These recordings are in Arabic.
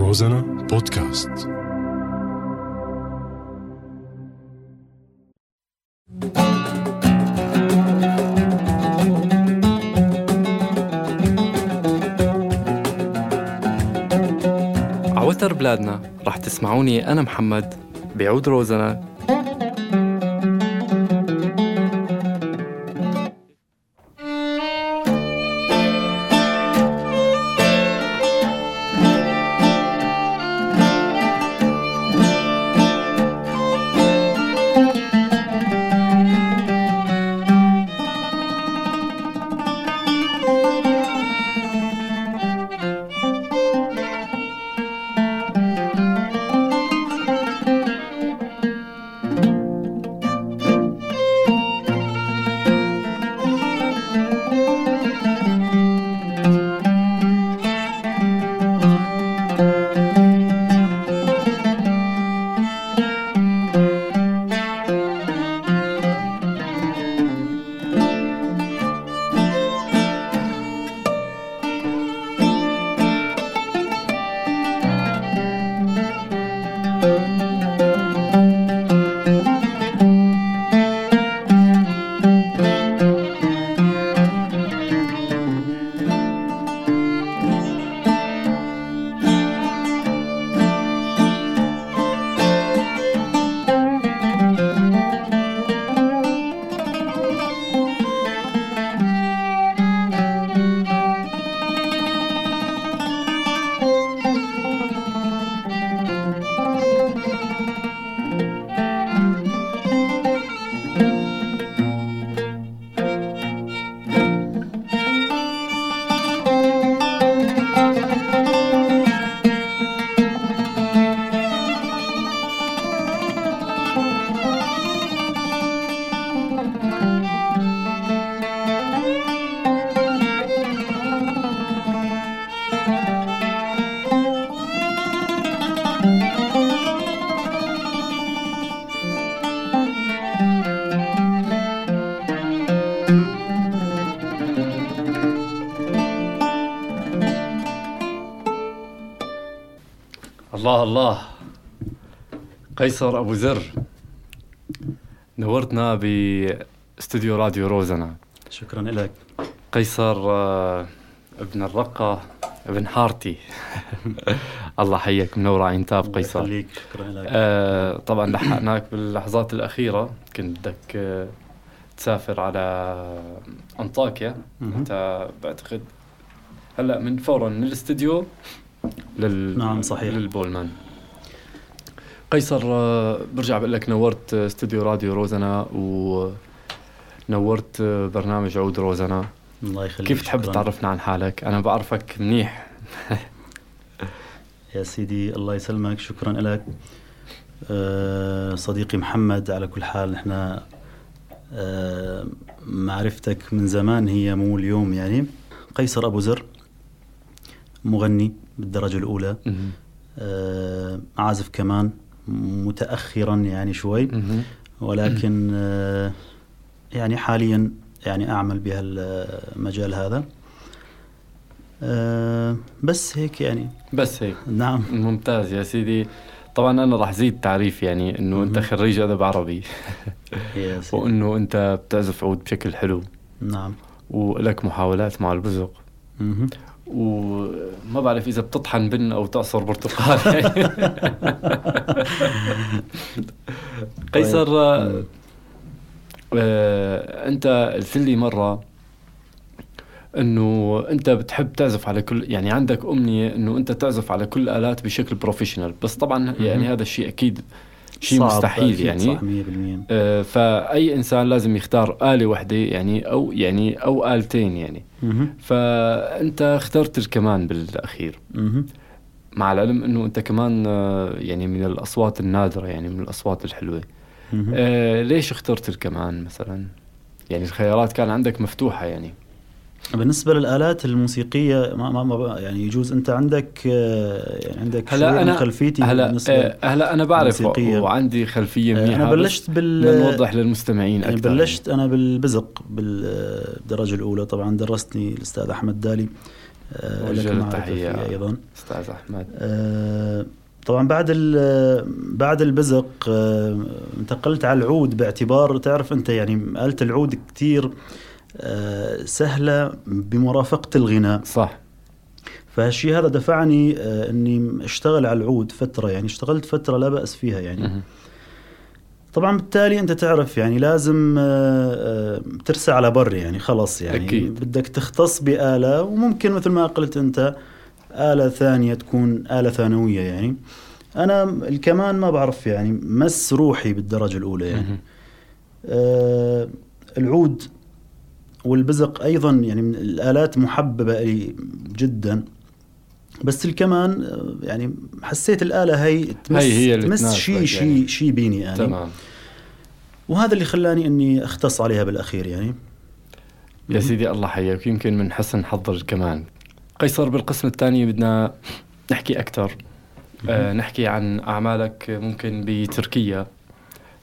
روزانا بودكاست. عوتر بلادنا رح تسمعوني أنا محمد بعود روزنا الله. الله قيصر أبو زر. نورتنا باستوديو راديو روزنا. شكرا لك. قيصر آه، ابن الرقة ابن حارتي. الله حيك منور عين تاب قيصر. خليك شكرا لك. آه طبعا لحقناك باللحظات الأخيرة. كنت بدك آه تسافر على أنطاكيا. أنت بعتقد هلأ من فورا من الاستديو لل نعم، صحيح. للبولمان. قيصر آه، برجع بقول لك نورت آه، استوديو راديو روزنا ونورت آه، برنامج عود روزنا. الله يخليك كيف تحب. تعرفنا عن حالك؟ أنا بعرفك منيح. يا سيدي الله يسلمك شكرا لك. صديقي محمد على كل حال نحن معرفتك من زمان هي مو اليوم يعني. قيصر أبو زر مغني. بالدرجة الأولى. مهم. أه عازف كمان متأخرا يعني شوي. ولكن آه، يعني حاليا يعني أعمل بهالمجال هذا. آه، بس هيك يعني. بس هيك. نعم. ممتاز يا سيدي. طبعا أنا راح زيد تعريف يعني إنه أنت. خريج أدب عربي. وإنه أنت بتعزف عود بشكل حلو. نعم. ولك محاولات مع البزق. وما بعرف إذا بتطحن بن أو تعصر برتقال قيصر آه، آه، أنت قلت لي مرة إنه أنت بتحب تعزف على كل يعني عندك أمنية إنه أنت تعزف على كل الالات بشكل بروفيشنال بس طبعا يعني. هذا الشيء أكيد شيء مستحيل يعني. صح 100% آه، فأي إنسان لازم يختار آلة واحدة يعني أو يعني أو آلتين يعني. فأنت اخترت الكمان بالأخير. مع العلم إنه أنت كمان آه، يعني من الأصوات النادرة يعني من الأصوات الحلوة. آه ليش اخترت الكمان مثلا؟ يعني الخيارات كان عندك مفتوحة يعني. بالنسبة للآلات الموسيقية ما ما ما يعني يجوز. أنت عندك يعني عندك هلا أنا خلفيتي هلا آه هلا أنا بعرف. وعندي خلفية آه، منيحة أنا بلشت بال نوضح للمستمعين يعني أكثر. بلشت أنا بالبزق بالدرجة الأولى. طبعا درسني الأستاذ أحمد دالي وجه لك له معرفة تحية. فيه أيضا. أستاذ أحمد. آه، طبعا بعد ال- بعد البزق انتقلت على العود باعتبار تعرف أنت يعني آلة العود كتير. آه، سهلة بمرافقة الغناء صح فهالشيء هذا دفعني آه، إني اشتغل على العود فترة يعني اشتغلت فترة لا بأس فيها يعني. طبعا بالتالي أنت تعرف يعني لازم آه، ترسى على بر يعني خلاص يعني أكيد. بدك تختص بآلة وممكن مثل ما قلت أنت آلة ثانية تكون آلة ثانوية يعني أنا الكمان ما بعرف يعني مس روحي بالدرجة الأولى يعني. آه العود والبزق أيضا يعني من الآلات محببة لي جدا. بس الكمان آه، يعني حسيت الآلة هي تمس هي هي تمس شيء يعني. شيء شيء بيني يعني. تمام. وهذا اللي خلاني إني أختص عليها بالأخير يعني. يا سيدي الله حياك. يمكن من حسن حظ كمان. قيصر بالقسم الثاني بدنا نحكي أكثر آه نحكي عن أعمالك ممكن بتركيا.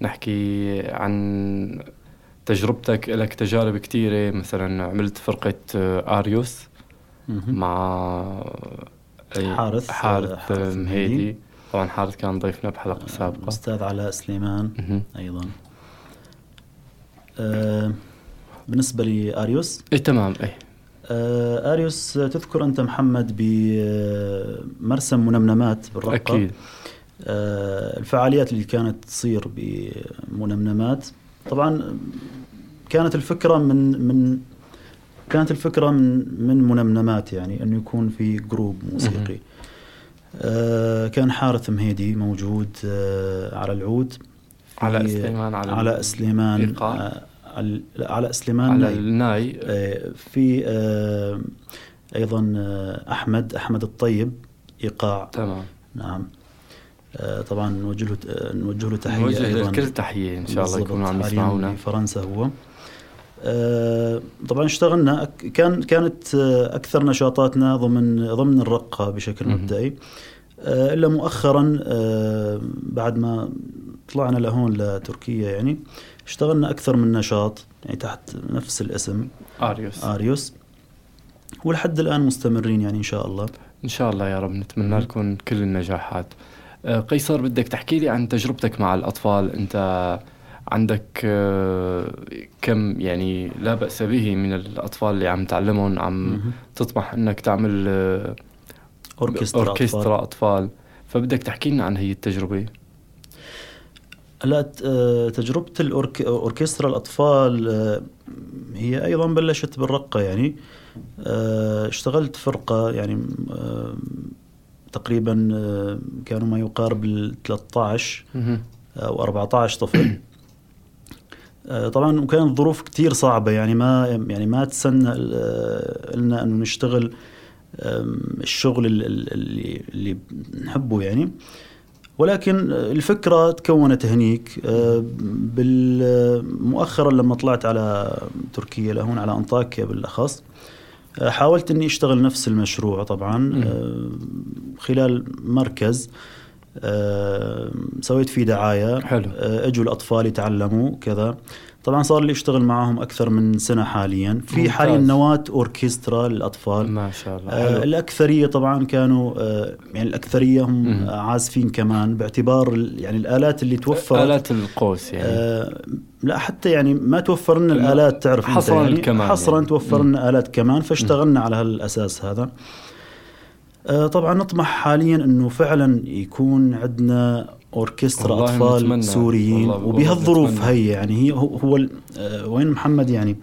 نحكي عن تجربتك لك تجارب كثيرة مثلا عملت فرقة آه، آريوس مهم. مع آه، حارث، آه، حارث مهيدي. طبعا حارث كان ضيفنا بحلقة سابقة. الاستاذ علاء سليمان آه بالنسبة لاريوس اي تمام اي آه آريوس تذكر أنت محمد بمرسم منمنمات بالرقة. أكيد. آه، الفعاليات اللي كانت تصير بمنمنمات. طبعا كانت الفكرة من من كانت الفكرة من من منمنمات يعني انه يكون في جروب موسيقي. آه، كان حارث مهيدي موجود آه، على العود. علاء سليمان على علاء سليمان. آه، على سليمان على ناي. الناي. في أيضا أحمد أحمد الطيب إيقاع. تمام. نعم. طبعا نوجه له آه، نوجه له تحية نوجه. للكل تحية إن شاء الله يكونوا عم يسمعونا. بفرنسا هو. آه، طبعا اشتغلنا. كان كانت آه، أكثر نشاطاتنا ضمن ضمن الرقة بشكل. مبدئي. آه، إلا مؤخرا آه، بعد ما طلعنا لهون لتركيا يعني اشتغلنا أكثر من نشاط يعني تحت نفس الاسم. آريوس. آريوس. ولحد الآن مستمرين يعني إن شاء الله. إن شاء الله يا رب نتمنى. لكم كل النجاحات. آه، قيصر بدك تحكي لي عن تجربتك مع الأطفال أنت عندك آه، كم يعني لا بأس به من الأطفال اللي عم تعلمهم عم. تطمح أنك تعمل آه، أوركسترا أوركسترا أطفال. أطفال فبدك تحكي لنا عن هي التجربة لا ت- آه، تجربة الأورك... أوركسترا الأطفال آه، هي أيضا بلشت بالرقة يعني آه، اشتغلت فرقة يعني آه، تقريبا آه، كانوا ما يقارب ال 13 مهم. أو 14 طفل. آه، طبعا وكانت ظروف كتير صعبة يعني ما يعني ما تسنى آه، لنا أنه نشتغل الشغل ال- ال- اللي اللي نحبه يعني. ولكن الفكرة تكونت هنيك آه، مؤخرا لما طلعت على تركيا لهون على أنطاكيا بالأخص. آه، حاولت أني أشتغل نفس المشروع طبعا. آه، خلال مركز آه، سويت فيه دعاية حلو. آه، أجوا الأطفال يتعلموا كذا طبعا صار لي أشتغل معهم أكثر من سنة حاليا في. حاليا نواة أوركسترا للأطفال ما شاء الله آه. الأكثرية طبعا كانوا آه يعني الأكثرية هم مم. عازفين كمان باعتبار يعني الآلات اللي توفرت آلات القوس يعني آه لا حتى يعني ما توفر لنا لا، الآلات تعرف حصراً يعني الكمان حصرا يعني. توفر مم. لنا آلات كمان فاشتغلنا على هالأساس هذا آه طبعا نطمح حاليا إنه فعلا يكون عندنا أوركسترا أطفال نتمنى. سوريين وبهالظروف. هي يعني هي هو, آه وين محمد يعني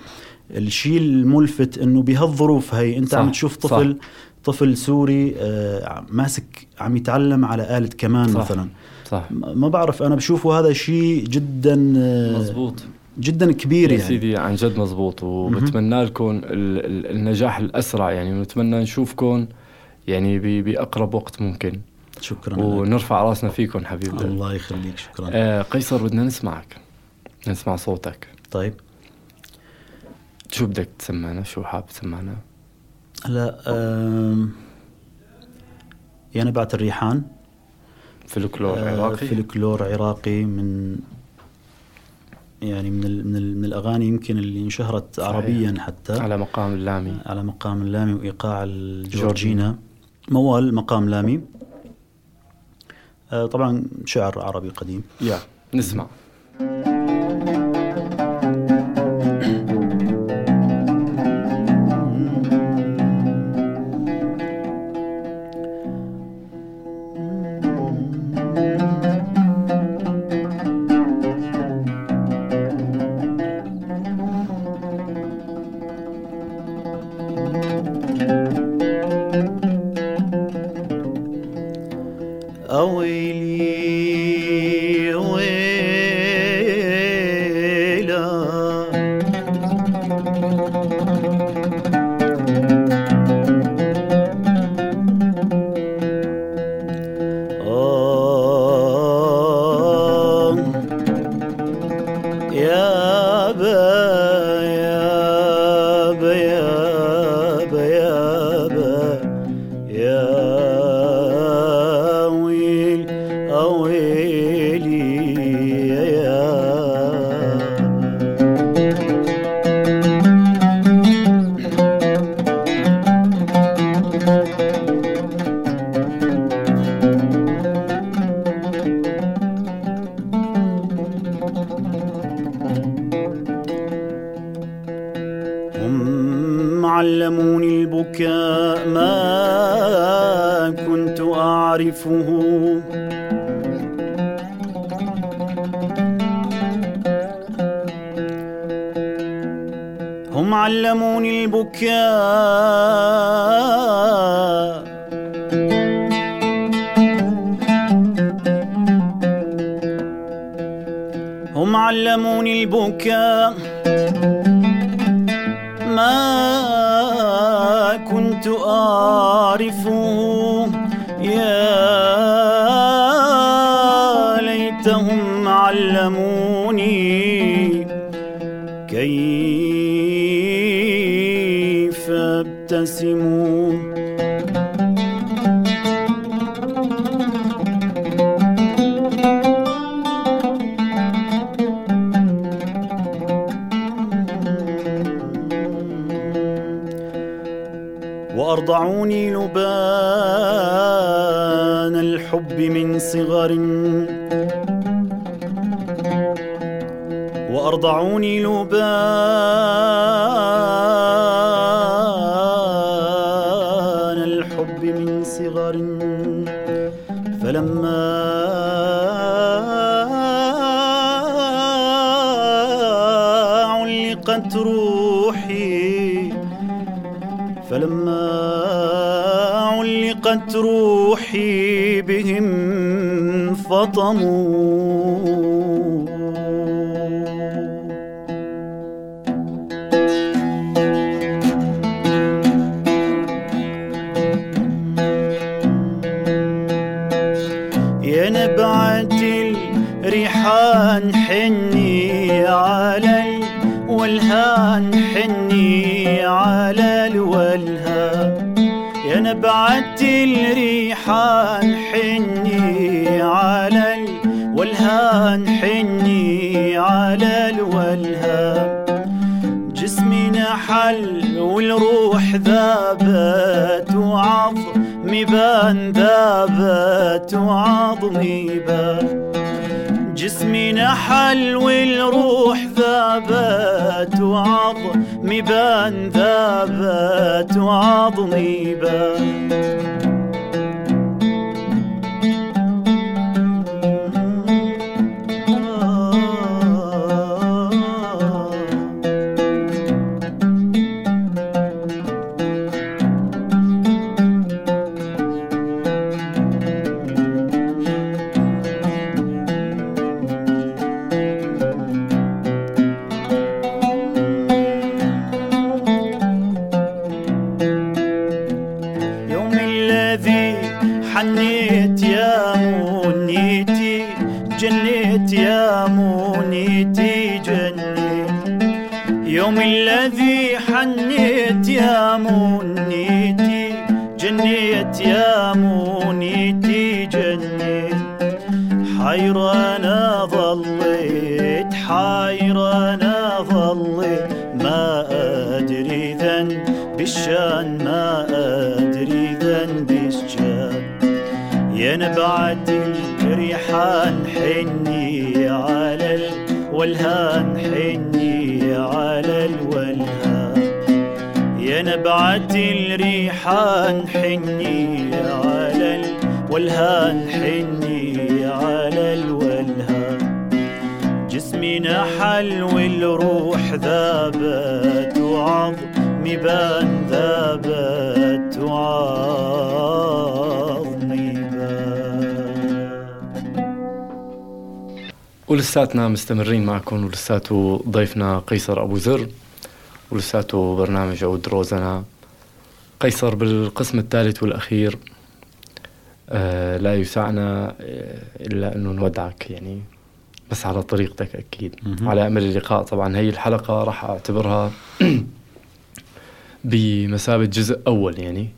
الشيء الملفت إنه بهالظروف هي أنت صح، عم تشوف صح. طفل طفل سوري آه ماسك عم يتعلم على آلة كمان صح. مثلا صح ما بعرف أنا بشوفه هذا شيء جدا آه، مزبوط جدا كبير يا يعني سيدي عن جد مزبوط وبتمنى لكم ال- ال- النجاح الأسرع يعني ونتمنى نشوفكم يعني ب- بأقرب وقت ممكن شكرا لك. ونرفع راسنا فيكم حبيب قلبي. الله يخليك شكرا. آه قيصر بدنا نسمعك. نسمع صوتك. طيب. شو بدك تسمعنا؟ شو حاب تسمعنا؟ هلا آم، يا نبعة الريحان. فلكلور آه، عراقي. فلكلور عراقي من يعني من ال من, ال من الأغاني يمكن اللي انشهرت صحيح. عربيا حتى. على مقام اللامي. على مقام اللامي وإيقاع الجورجينا. موال مقام لامي. آه طبعا شعر عربي قديم. يا نسمع. Yeah. البكاء. هم علموني البكاء. ما كنت أعرف وأرضعوني لبان الحب من صغر. وأرضعوني لبان الحب من صغر. فلما علقت روحي علقت روحي بهم فطموا. يا نبعة الريحان حني على الولهان حني الولهان نبعة الريحان حني على الولهان حني على الولهان جسمي نحل والروح ذابت وعظمي بان ذابت وعظمي بان جسمي نحل والروح ذابت وعظمي بان ذابت وعظمي بان. ذن بالشان ما أدري ذن بالشان ينبعد الريحان حني على الولهان حني على الولهان. ينبعد الريحان حني على الولهان حني على الولهان. جسمي نحل والروح ذابت وعظمي بان ذابت وعظمي بان. ولساتنا مستمرين معكم ولساته ضيفنا قيصر أبو زر ولساته برنامج عود روزنا. قيصر بالقسم الثالث والأخير آه لا يسعنا آه، إلا أنه نودعك يعني بس على طريقتك أكيد. على أمل اللقاء طبعا. هي الحلقة راح أعتبرها بمثابة جزء أول يعني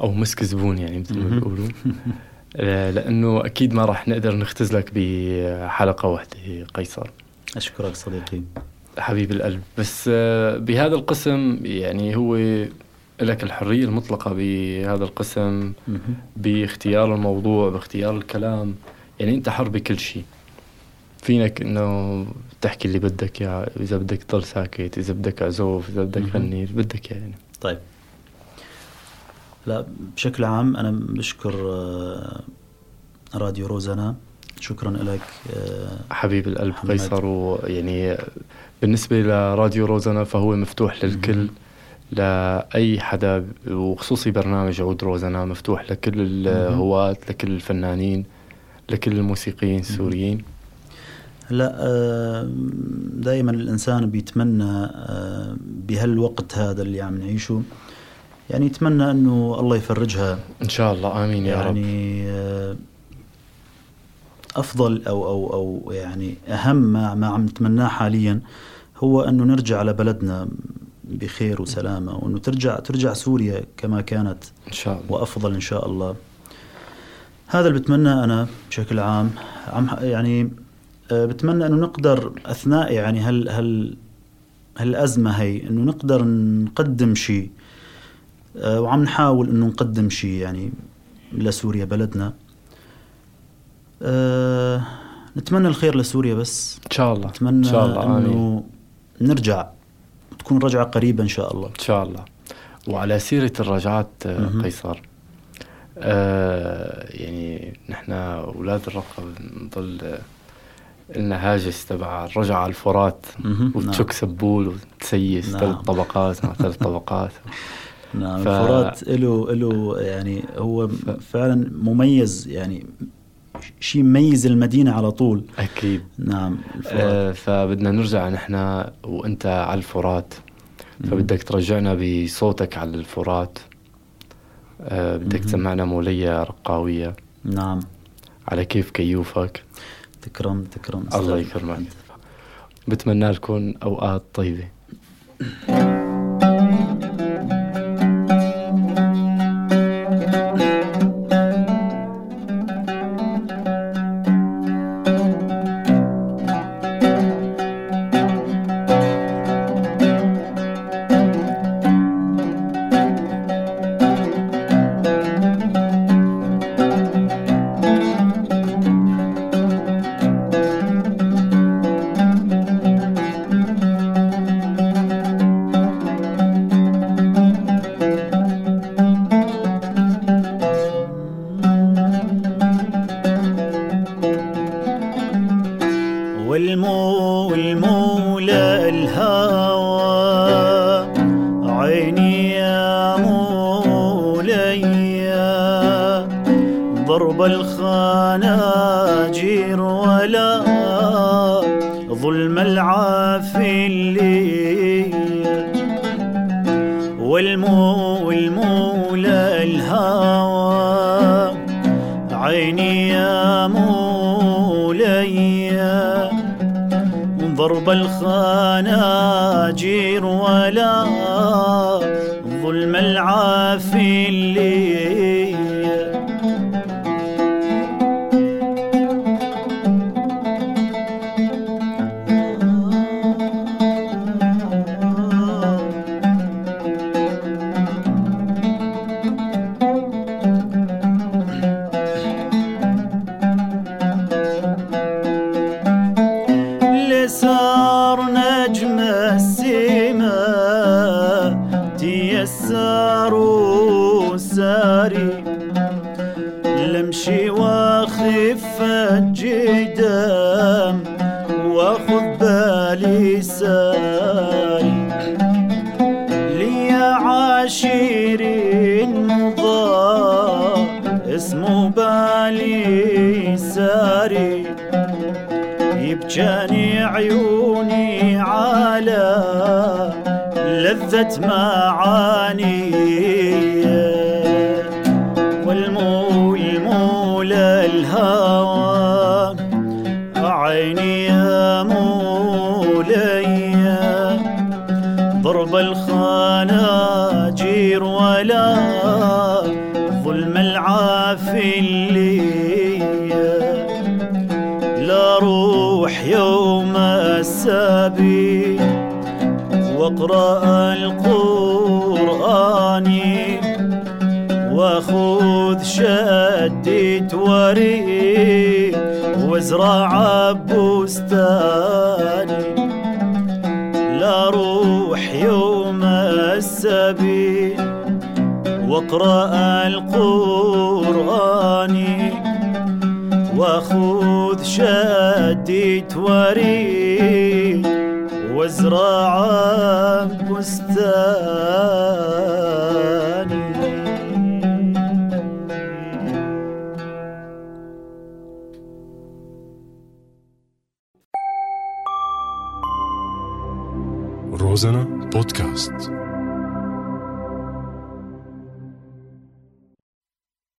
أو مسك زبون يعني مثل ما. بيقولوا آه، لأنه أكيد ما راح نقدر نختزلك بحلقة واحدة قيصر. أشكرك صديقي. حبيب القلب. بس آه، بهذا القسم يعني هو لك الحرية المطلقة بهذا القسم. باختيار الموضوع باختيار الكلام. يعني أنت حر بكل شيء. فينك إنه تحكي اللي بدك إياه. إذا بدك تضل ساكت إذا بدك عزوف إذا بدك. غني اللي بدك اياه يعني. طيب. لا بشكل عام أنا بشكر آه، راديو روزانا. شكرا لك آه، حبيب القلب. قيصر ويعني بالنسبة لراديو روزانا فهو مفتوح للكل لأي حدا وخصوصي برنامج عود روزانا مفتوح لكل الهواة لكل الفنانين لكل الموسيقيين السوريين. لا دائما الإنسان بيتمنى آه، بهالوقت هذا اللي عم نعيشه يعني يتمنى أنه الله يفرجها. إن شاء الله. آمين يا رب. يعني آه، أفضل أو أو أو يعني أهم ما ما عم نتمناه حاليا هو إنه نرجع على بلدنا بخير وسلامة وإنه ترجع ترجع سوريا كما كانت إن شاء الله. وأفضل إن شاء الله. هذا اللي بتمناه أنا بشكل عام. عم يعني آه، بتمنى إنه نقدر أثناء يعني هال هال هالأزمة هي إنه نقدر نقدم شيء آه، وعم نحاول إنه نقدم شيء يعني لسوريا بلدنا. آه، نتمنى الخير لسوريا بس. إن شاء الله. نتمنى إن شاء الله. إنه نرجع تكون رجعة قريبة إن شاء الله. إن شاء الله. وعلى سيرة الرجعات. قيصر آه يعني نحن أولاد الرقة نضل آه، لنا هاجس تبع الرجعة على الفرات مهم. وتشك سبول وتسيس نعم. ثلاث طبقات مع ثلاث طبقات. نعم ف- الفرات له له يعني هو فعلا مميز يعني شيء مميز المدينة على طول. أكيد. نعم الفرات. آه فبدنا نرجع نحن وأنت على الفرات. فبدك ترجعنا بصوتك على الفرات. آه بدك. تسمعنا مولية رقاوية. نعم. على كيف كيوفك. تكرم تكرم. الله يكرمك. بتمنى لكم أوقات طيبة. ضرب الخناجر ولا ظلم العافي اللي والمو والمولى الهوى. عيني يا مولاي ضرب الخناجر ولا لذة معاني. واقرأ القرآن وخذ شدة وريد وازرع بستاني لا روح يوم السبي واقرأ القرآن وخذ شدة وريد وازرع بستاني. روزانا بودكاست.